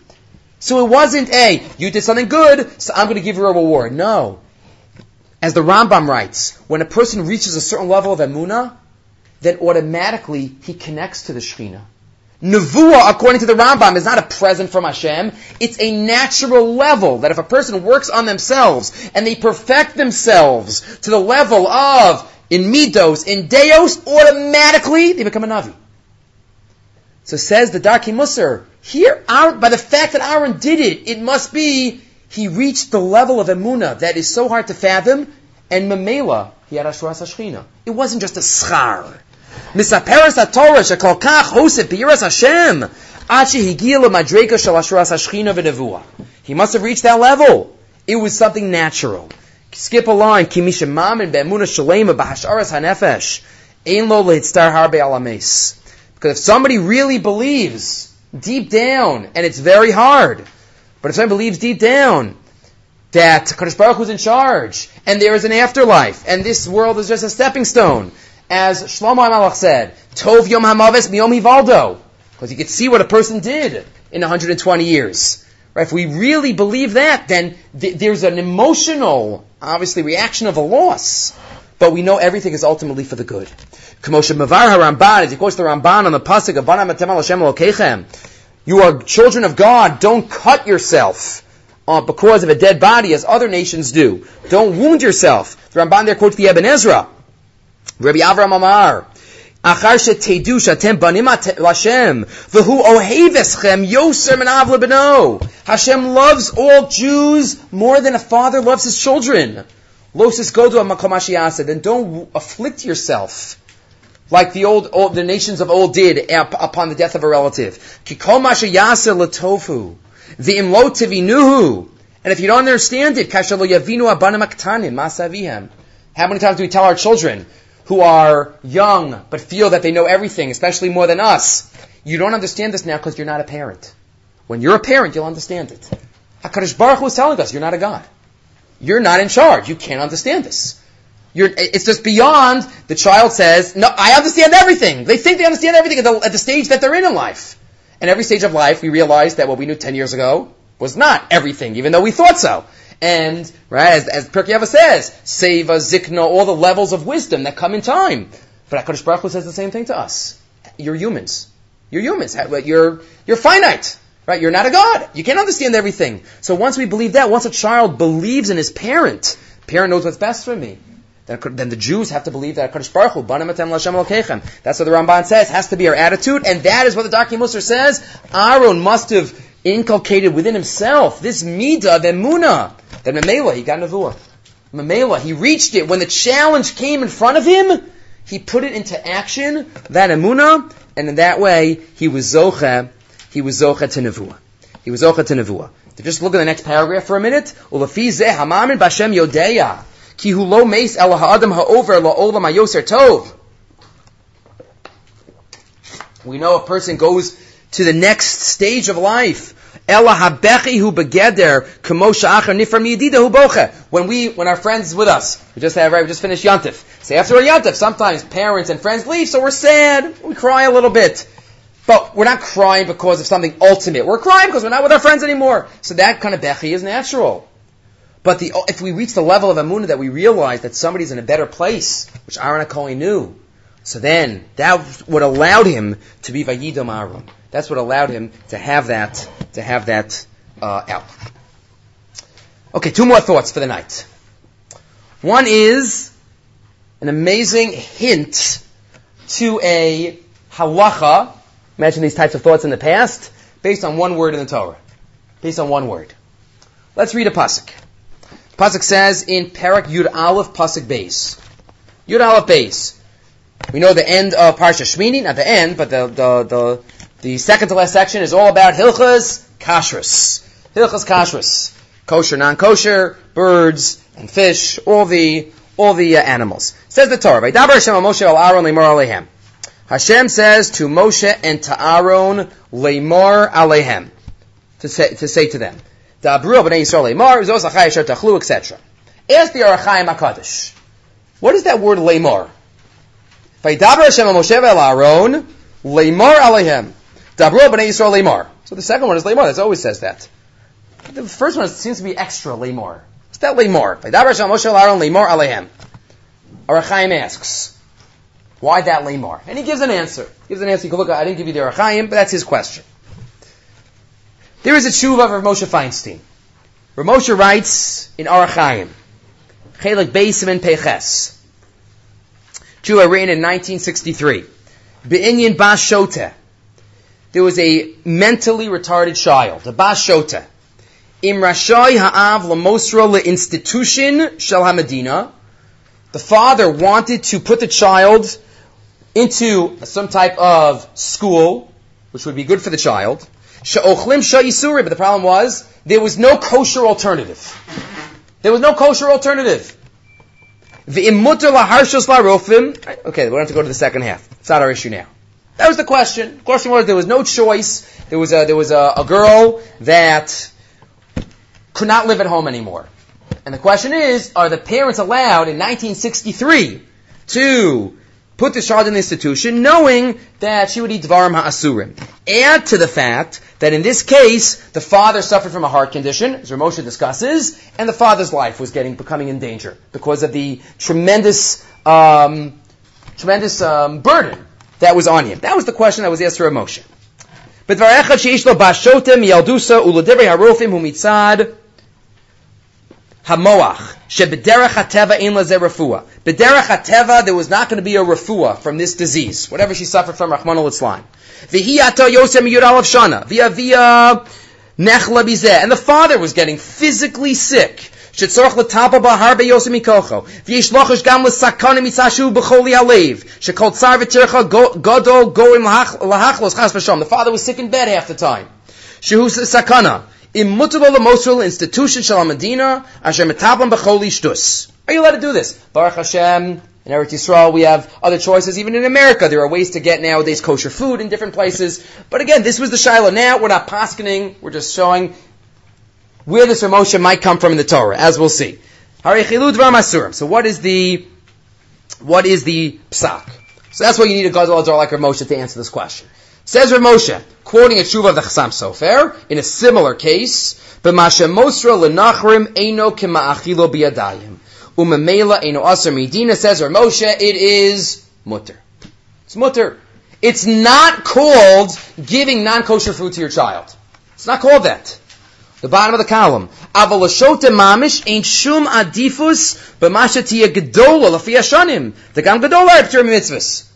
So it wasn't a you did something good, so I'm going to give you a reward. No, as the Rambam writes, when a person reaches a certain level of emuna, then automatically he connects to the Shekhinah. Nevuah, according to the Rambam, is not a present from Hashem. It's a natural level that if a person works on themselves and they perfect themselves to the level of in midos, in deos, automatically they become a navi. So says the Darkei Musar, here, by the fact that Aaron did it, it must be he reached the level of emuna that is so hard to fathom, and mamela he had Ashras Hashchina. It wasn't just a schar. Misaperes HaTorah shekol kach hosef b'yiras Hashem ad shehigia l'madrega shel asheras hashchina v'nevuah. He must have reached that level. It was something natural. Skip a line. Kimisha mamin be'emuna shalema b'hasharas hanefesh ein lo lehitztar harbe alames. Because if somebody really believes deep down, and it's very hard, but if somebody believes deep down that Kadosh Baruch Hu's in charge, and there is an afterlife, and this world is just a stepping stone, as Shlomo HaMelech said, Tov Yom Hamaves Miyom Hivaldo. Because you could see what a person did in 120 years. Right? If we really believe that, then th- there's an emotional, obviously, reaction of a loss. But we know everything is ultimately for the good. Kamosha Mavar HaRamban, as he quotes the Ramban on the Pasuk of Bana Matem Hashem Elokechem, you are children of God, don't cut yourself uh, because of a dead body as other nations do. Don't wound yourself. The Ramban there quotes the Ibn Ezra. Rabbi Avram Amar. Achar shetedu shatem banim Hashem, v'hu oheveschem yoser min lebeno. Hashem loves all Jews more than a father loves his children. Losis godu amakom Then don't afflict yourself like the old, old, the nations of old did upon the death of a relative. Kikom letofu, latofu, v'imlo tivinuhu. And if you don't understand it, kashalo yavinu abanim aktanim masavihem. How many times do we tell our children? Who are young but feel that they know everything, especially more than us. You don't understand this now because you're not a parent. When you're a parent, you'll understand it. HaKadosh Baruch Hu is telling us, you're not a God. You're not in charge. You can't understand this. You're, it's just beyond, the child says, no, I understand everything. They think they understand everything at the, at the stage that they're in in life. And every stage of life, we realize that what we knew 10 years ago was not everything, even though we thought so and right as, as says, seva, zikna, all the levels of wisdom that come in time. But Hakadosh Baruch Hu says the same thing to us. You're humans. You're humans. You're you're finite. Right? You're not a god. You can't understand everything. So once we believe that, once a child believes in his parent, parent knows what's best for me. Then, the Jews have to believe that Hakadosh Baruch Hu, That's what the Ramban says. Has to be our attitude, and that is what the Darkei Musar says. Aaron must have inculcated within himself this midah of emuna then Mamela, he got Nevuah. Mamela, he reached it. When the challenge came in front of him, he put it into action, that Amuna, and in that way, he was Zocha, he was Zocha to Nevuah. He was Zocha to Nevuah. To just look at the next paragraph for a minute. Ulafi zeh hamamin bashem yodeya. Ki hu lo meis ha'adam ha'over tov. We know a person goes to the next stage of life. When we, when our friends with us, we just have, right, we just finished Yantif. Say after a Yantif, sometimes parents and friends leave, so we're sad, we cry a little bit. But we're not crying because of something ultimate. We're crying because we're not with our friends anymore. So that kind of bechi is natural. But the, if we reach the level of amunah that we realize that somebody's in a better place, which Aaron HaKohen knew, so then that would allowed him to be Vayidom. That's what allowed him to have that to have that uh, out. Okay, two more thoughts for the night. One is an amazing hint to a halacha. Imagine these types of thoughts in the past, based on one word in the Torah. Based on one word. Let's read a pasuk. Pasuk says in Parak Yud Aleph Pasuk Beis. Yud Aleph Beis. We know the end of Parsha Shmini, not the end, but the, the, the the second to last section is all about hilchas kashrus. Hilchas kashrus. Kosher, non-kosher, birds and fish, all the, all the uh, animals. Says the Torah, Hashem Aaron. Hashem says to Moshe and to Aaron, lemor alehem. To say, to them. Dabru b'nei Yisrael lemor, zos achai asher tachlu, etc. Ask the Ohr HaChaim HaKadosh. What is that word lemor? Vaydaber Hashem Moshe Aaron lemor alehem. Dabro b'nei Yisrael lemor. So the second one is lemor. That always says that. The first one seems to be extra lemor. What's that lemor? Vaydaber Hashem Moshe Aaron lemor alehem. Ohr HaChaim asks, why that lemor? And he gives an answer. He gives an answer. You can look. I didn't give you the Ohr HaChaim, but that's his question. There is a tshuva of Moshe Feinstein. Rav Moshe writes in Arachaim, Chelik Beisim Peches. Tshuva written in 1963. Be'inyan Bas Shota. There was a mentally retarded child, a Bas Shota. Im Rashay Ha'av Lamosra Institution Shel HaMedina. The father wanted to put the child into some type of school, which would be good for the child. Sha'ochlim sha'isuri, but the problem was there was no kosher alternative. There was no kosher alternative. Okay, we don't have to go to the second half. It's not our issue now. That was the question. The question was there was no choice. There was a, there was a, a girl that could not live at home anymore. And the question is, are the parents allowed in 1963 to put the child in the institution knowing that she would eat Dvarim Ha'asurim? Add to the fact that in this case, the father suffered from a heart condition, as Ramosha discusses, and the father's life was getting, becoming in danger because of the tremendous, um, tremendous um, burden that was on him. That was the question that was asked to Ramosha. But bashotem yaldusa uladivri harofim humitzad hamoach shebederach hateva in lazer refuah. Bederach hateva, there was not going to be a refuah from this disease, whatever she suffered from, Rahman al V'hi ato yosem yudalav shana. Via via nechla bizeh. And the father was getting physically sick. שצורך לטפל בה הרבה יוסי מכוחו, ויש לוחש גם לסכנה מצשו בחולי הלב, שכל צער וטרחה גדול גורם להחלוס חס ושלום. The father was sick in bed half the time. שהוא סכנה. אם מותר לו למוסר לאינסטיטושן של המדינה, אשר מטפלם בחולי שטוס. Are you allowed to do this? Baruch Hashem, in Eretz Yisrael, we have other choices. Even in America, there are ways to get nowadays kosher food in different places. But again, this was the Shiloh. Now, we're not poskening. We're just showing where this emotion might come from in the Torah, as we'll see. So what is the, what is the psak? So that's why you need a Gadol Adar like Rav to answer this question. Says Rav quoting a tshuva of the Chassam Sofer, in a similar case, aser medina says or Moshe, it is mutter. It's mutter. It's not called giving non-kosher food to your child. It's not called that. The bottom of the column. Avalashote mamish ain't shum adifus b'masha tiya gedola lafi. The gam gedola er mitzvahs.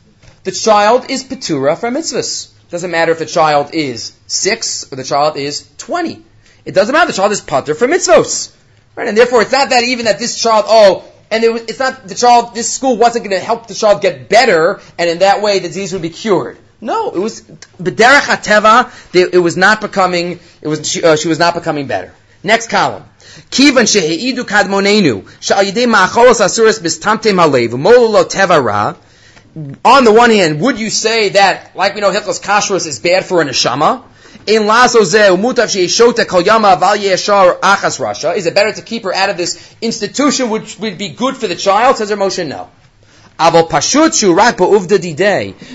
The child is petura from mitzvahs. It doesn't matter if the child is six or the child is twenty. It doesn't matter. The child is pater for mitzvahs. Right? And therefore, it's not that even that this child, oh, and it was, it's not the child, this school wasn't going to help the child get better, and in that way the disease would be cured. No, it was, b'derech hateva, it was not becoming, it was, she, uh, she was not becoming better. Next column. Kivan sheheidu kadmonenu, ma'acholos asuris bistamtem halev, molulo teva ra. On the one hand, would you say that, like we know, Hilchos Kashrus is bad for a neshama? In lazo mutav sheishota kol yama val yeshar achas rasha. Is it better to keep her out of this institution, which would be good for the child? Says her Moshe, no.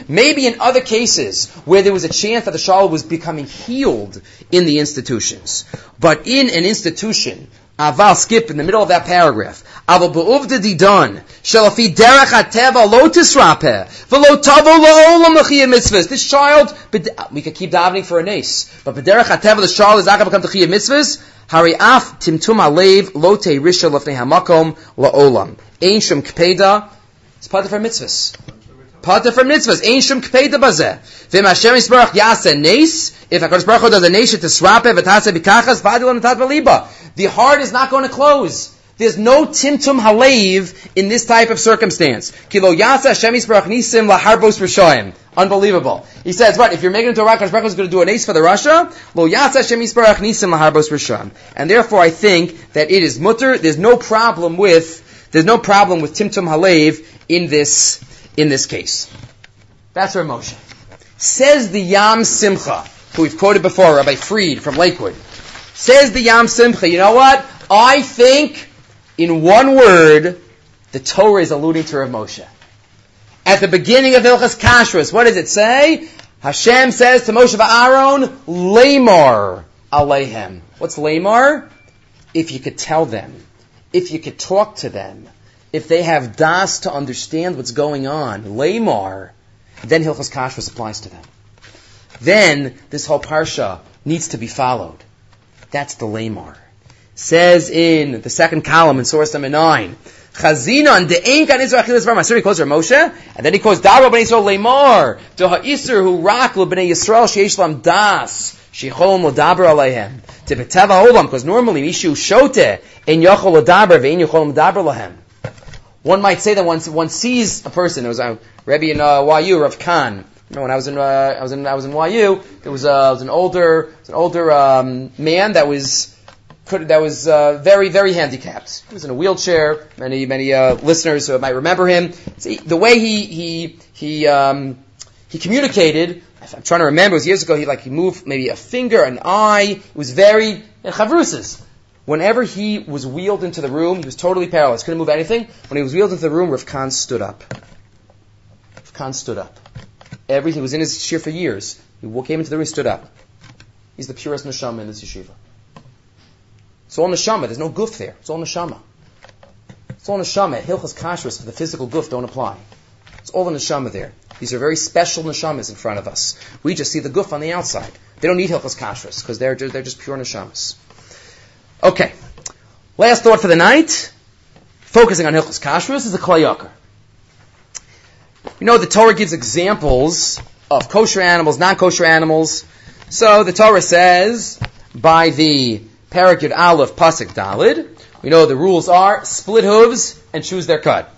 Maybe in other cases where there was a chance that the child was becoming healed in the institutions, but in an institution Aval, skip in the middle of that paragraph. Aval be'uvda didan, shalafi derech ateva lo tisrape, velo tavo lo olam mitzvahs. This child, we could keep davening for a nace, but b'derech ateva, the child is not going to become techiyah mitzvahs. Hari af timtum alev lo te risha lefnei hamakom la olam. Ein shem kpeda, it's part of our mitzvahs. Part of our mitzvahs. Ein shem kpeda bazeh. V'im Hashem yisbarach yasa nace, if HaKadosh Baruch Hu does a nation to srape v'tase b'kachas, v'adil tat v'liba. The heart is not going to close. There's no timtum halev in this type of circumstance. Kilo yasa Hashem yisbarach nisim laharbos r'shoim. Unbelievable. He says, what, if you're making it to a Baruch is going to do an ace for the Rasha, lo yasa Hashem yisbarach nisim laharbos r'shoim. And therefore I think that it is mutter, there's no problem with, there's no problem with timtum halev in this, in this case. That's our motion. Says the Yam Simcha, who we've quoted before, Rabbi Freed from Lakewood. Says the Yam Simcha, you know what? I think in one word, the Torah is alluding to Rav Moshe. At the beginning of Hilchas Kashrus, what does it say? Hashem says to Moshe Aaron, Lamar Alehem. What's Lamar? If you could tell them, if you could talk to them, if they have das to understand what's going on, Lamar, then Hilchas Kashrus applies to them. Then this whole parsha needs to be followed. That's the Lamar. Says in the second column in source number nine, Chazinon de ein kan Israel achilas var masuri calls Moshe, and then he calls Daro ben Yisrael Lamar to ha'isur hu rak lo bnei Yisrael sheish lam das shecholom l'daber aleihem because normally mishu shote in yochol l'daber ve'in yochol l'daber lahem. One might say that one, one sees a person. There was a Rebbe in uh, YU, Rav Khan. Remember when I was in uh, I was in I was in YU, there was, uh, was an older was an older um, man that was could, that was uh, very, very handicapped. He was in a wheelchair. Many, many uh, listeners uh, might remember him. See, the way he he he um, he communicated. I'm trying to remember. It was years ago. He like he moved maybe a finger, an eye. It was very uh, chavrusas. Whenever he was wheeled into the room, he was totally paralyzed. Couldn't move anything. When he was wheeled into the room, Rav Khan stood up. Rav Khan stood up. Everything was in his shir for years. He came into the room, stood up. He's the purest neshama in this yeshiva. It's all neshama. There's no goof there. It's all neshama. It's all neshama. Hilchas kashrus for the physical goof don't apply. It's all the neshama there. These are very special neshamas in front of us. We just see the goof on the outside. They don't need hilchas kashrus because they're they're just pure neshamas. Okay. Last thought for the night. Focusing on hilchas kashrus is the Kli Yakar. You know the Torah gives examples of kosher animals, non-kosher animals. So the Torah says by the Parak Yud Aleph Pasuk Dalid. We know the rules are split hooves and choose their cut.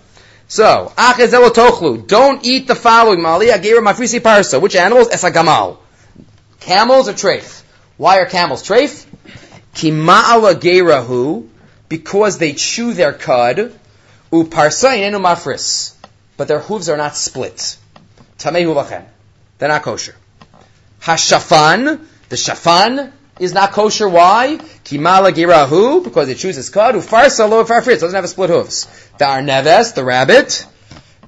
So, tochlu, don't eat the following mali agera mafrisi parsa. Which animals? Esagamal. Camels or treif? Why are camels treif? Kima'ala because they chew their cud, uparsa inenu mafris. But their hooves are not split. Tamehu lachem. They're not kosher. Hashafan, the shafan, is not kosher. Why? Kimala girahu, because it chooses cud. Ufarsa lo farfritz, doesn't have a split hooves. The arneves, the rabbit.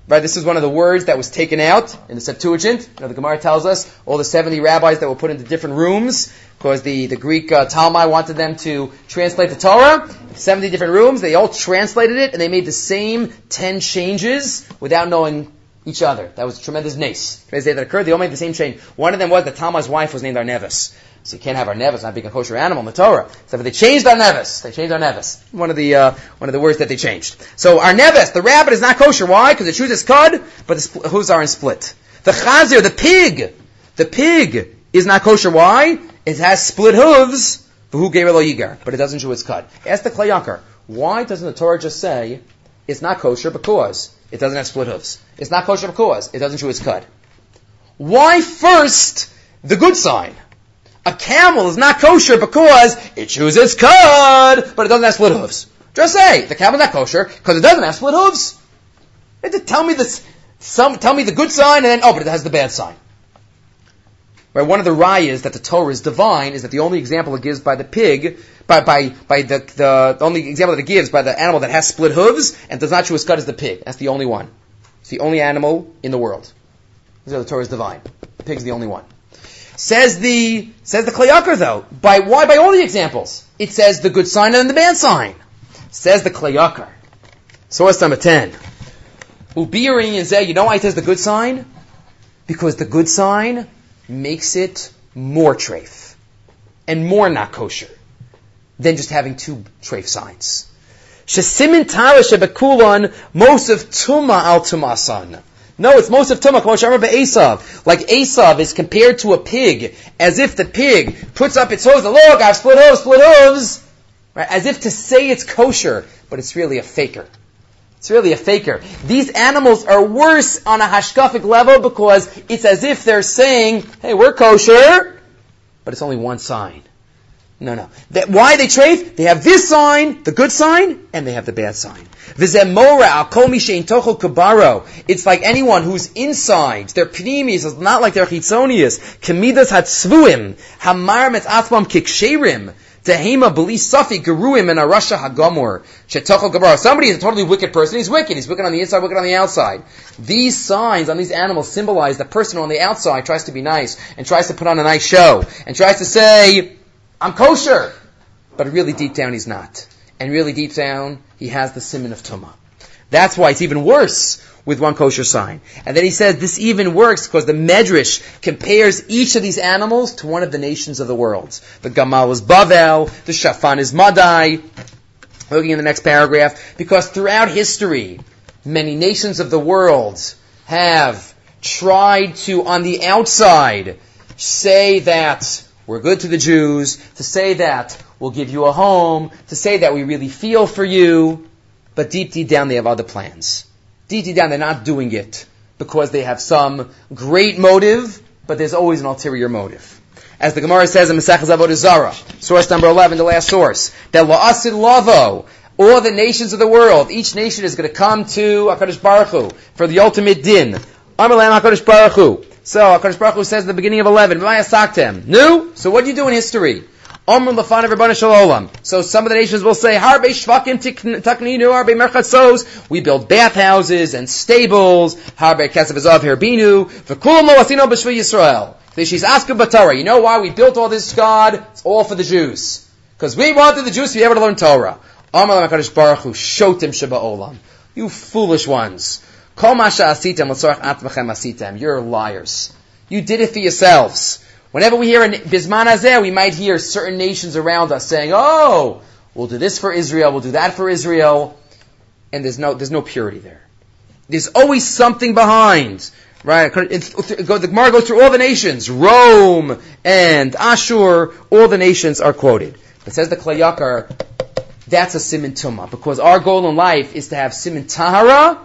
Right, this is one of the words that was taken out in the Septuagint. You know, the Gemara tells us all the 70 rabbis that were put into different rooms because the, the Greek uh, wanted them to translate the Torah. 70 different rooms. They all translated it and they made the same 10 changes without knowing each other. That was a tremendous nace. That occurred. They all made the same change. One of them was that Talmai's wife was named Arnevis. So you can't have our nevis not being a kosher animal in the Torah. So they changed our nevis. They changed our nevis. One of the uh, one of the words that they changed. So our nevis, the rabbit, is not kosher. Why? Because it chooses cud, but the spl- hooves are in split. The chazir, the pig, the pig is not kosher. Why? It has split hooves. Who gave yigar, but it doesn't chew its cud. Ask the Kli Yakar, why doesn't the Torah just say it's not kosher because it doesn't have split hooves? It's not kosher because it doesn't chew its cud. Why first the good sign? A camel is not kosher because it chews its cud, but it doesn't have split hooves. Just say the camel's not kosher because it doesn't have split hooves. tell me this, some, tell me the good sign, and then oh, but it has the bad sign. Right, one of the rayas that the Torah is divine is that the only example it gives by the pig, by by by the the only example that it gives by the animal that has split hooves and does not chew its cud is the pig. That's the only one. It's the only animal in the world. So the Torah is divine. The pig's the only one. Says the says the Kli Yakar though. By why? By all the examples. It says the good sign and the bad sign. Says the Kli Yakar. Source number ten. Ubiri and Zeh, you know why it says the good sign? Because the good sign makes it more treif and more not kosher than just having two treif signs. Shesimin tara shebekulon most of tuma al tumasan. No, it's most of Tumah, remember Esav. Like Esav is compared to a pig, as if the pig puts up its hooves, look, I've split hooves, split hooves, right? as if to say it's kosher, but it's really a faker. It's really a faker. These animals are worse on a hashkafic level because it's as if they're saying, hey, we're kosher, but it's only one sign. No, no. That, why they trade? They have this sign, the good sign, and they have the bad sign. It's like anyone who's inside. Their pnimis is not like their chitzonius. Kemidas hatzvuim. Hamar met kiksherim. Tehema beli safi geruim and hagamor shetochel gabar. Somebody is a totally wicked person. He's wicked. He's wicked on the inside, wicked on the outside. These signs on these animals symbolize the person on the outside tries to be nice and tries to put on a nice show and tries to say, "I'm kosher," but really deep down he's not. And really deep down he has the simon of tumah. That's why it's even worse with one kosher sign. And then he says this even works because the Medrash compares each of these animals to one of the nations of the world. The Gamal is Bavel, the Shafan is Madai. Looking in the next paragraph, because throughout history, many nations of the world have tried to, on the outside, say that we're good to the Jews, to say that we'll give you a home, to say that we really feel for you, but deep, deep down they have other plans. Deep, deep down they're not doing it because they have some great motive, but there's always an ulterior motive. As the Gemara says in Masechah Avodah Zara, source number 11, the last source, that la'asid lavo, all the nations of the world, each nation is going to come to HaKadosh Baruch Hu for the ultimate din. Amalam HaKadosh Baruch Hu. So HaKadosh Baruch Hu says at the beginning of 11, No? So what do you do in history? So some of the nations will say, Harbe shvakim takninu, harbe merchatzos. We build bathhouses and stables. Harbe kesav azav herbinu. V'kulam asino b'shvi Yisrael. She's asking Batara. You know why we built all this God? It's all for the Jews. Because we wanted the Jews to be able to learn Torah. Amar HaKadosh Baruch Hu, shotim sheba olam. You foolish ones. You're liars. You did it for yourselves. Whenever we hear in Bisman Hazeh, we might hear certain nations around us saying, oh, we'll do this for Israel, we'll do that for Israel. And there's no, there's no purity there. There's always something behind. Right? The Gemara goes through all the nations. Rome and Ashur, all the nations are quoted. It says the Kli Yakar, that's a simin tuma, because our goal in life is to have simin tahara,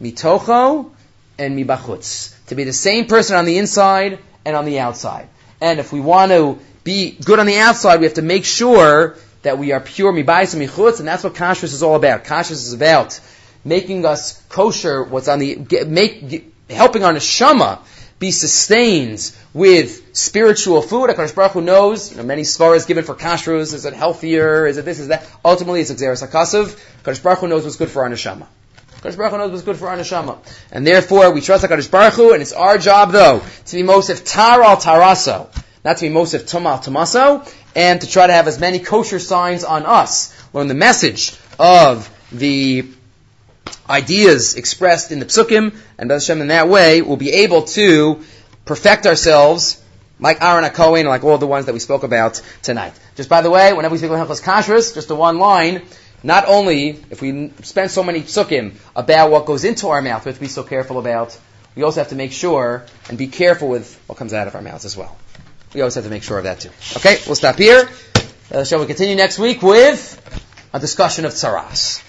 mitocho, and mibachutz. To be the same person on the inside and on the outside. And if we want to be good on the outside, we have to make sure that we are pure mibayis and michutz, and that's what kashrus is all about. Kashrus is about making us kosher, what's on the, make, helping our neshama be sustained with spiritual food. HaKadosh Baruch Hu knows, you know, many svaras given for kashrus, is it healthier, is it this, is that? Ultimately, it's exeris hakasav. HaKadosh Baruch Hu knows what's good for our neshama. HaKadosh Baruch Hu knows what's good for our neshama. And therefore, we trust HaKadosh Baruch Hu, and it's our job, though, to be Mosef Tar al Taraso, not to be Mosef Tum al Tomaso, and to try to have as many kosher signs on us. Learn the message of the ideas expressed in the psukim, and Hashem in that way we'll be able to perfect ourselves like Aaron HaKohen, like all the ones that we spoke about tonight. Just by the way, whenever we speak about Hilchos Kashrus, just a one line, not only, if we spend so many psukim about what goes into our mouth, we have to be so careful about, we also have to make sure and be careful with what comes out of our mouths as well. We always have to make sure of that too. Okay, we'll stop here. Uh, shall we continue next week with a discussion of tsaras?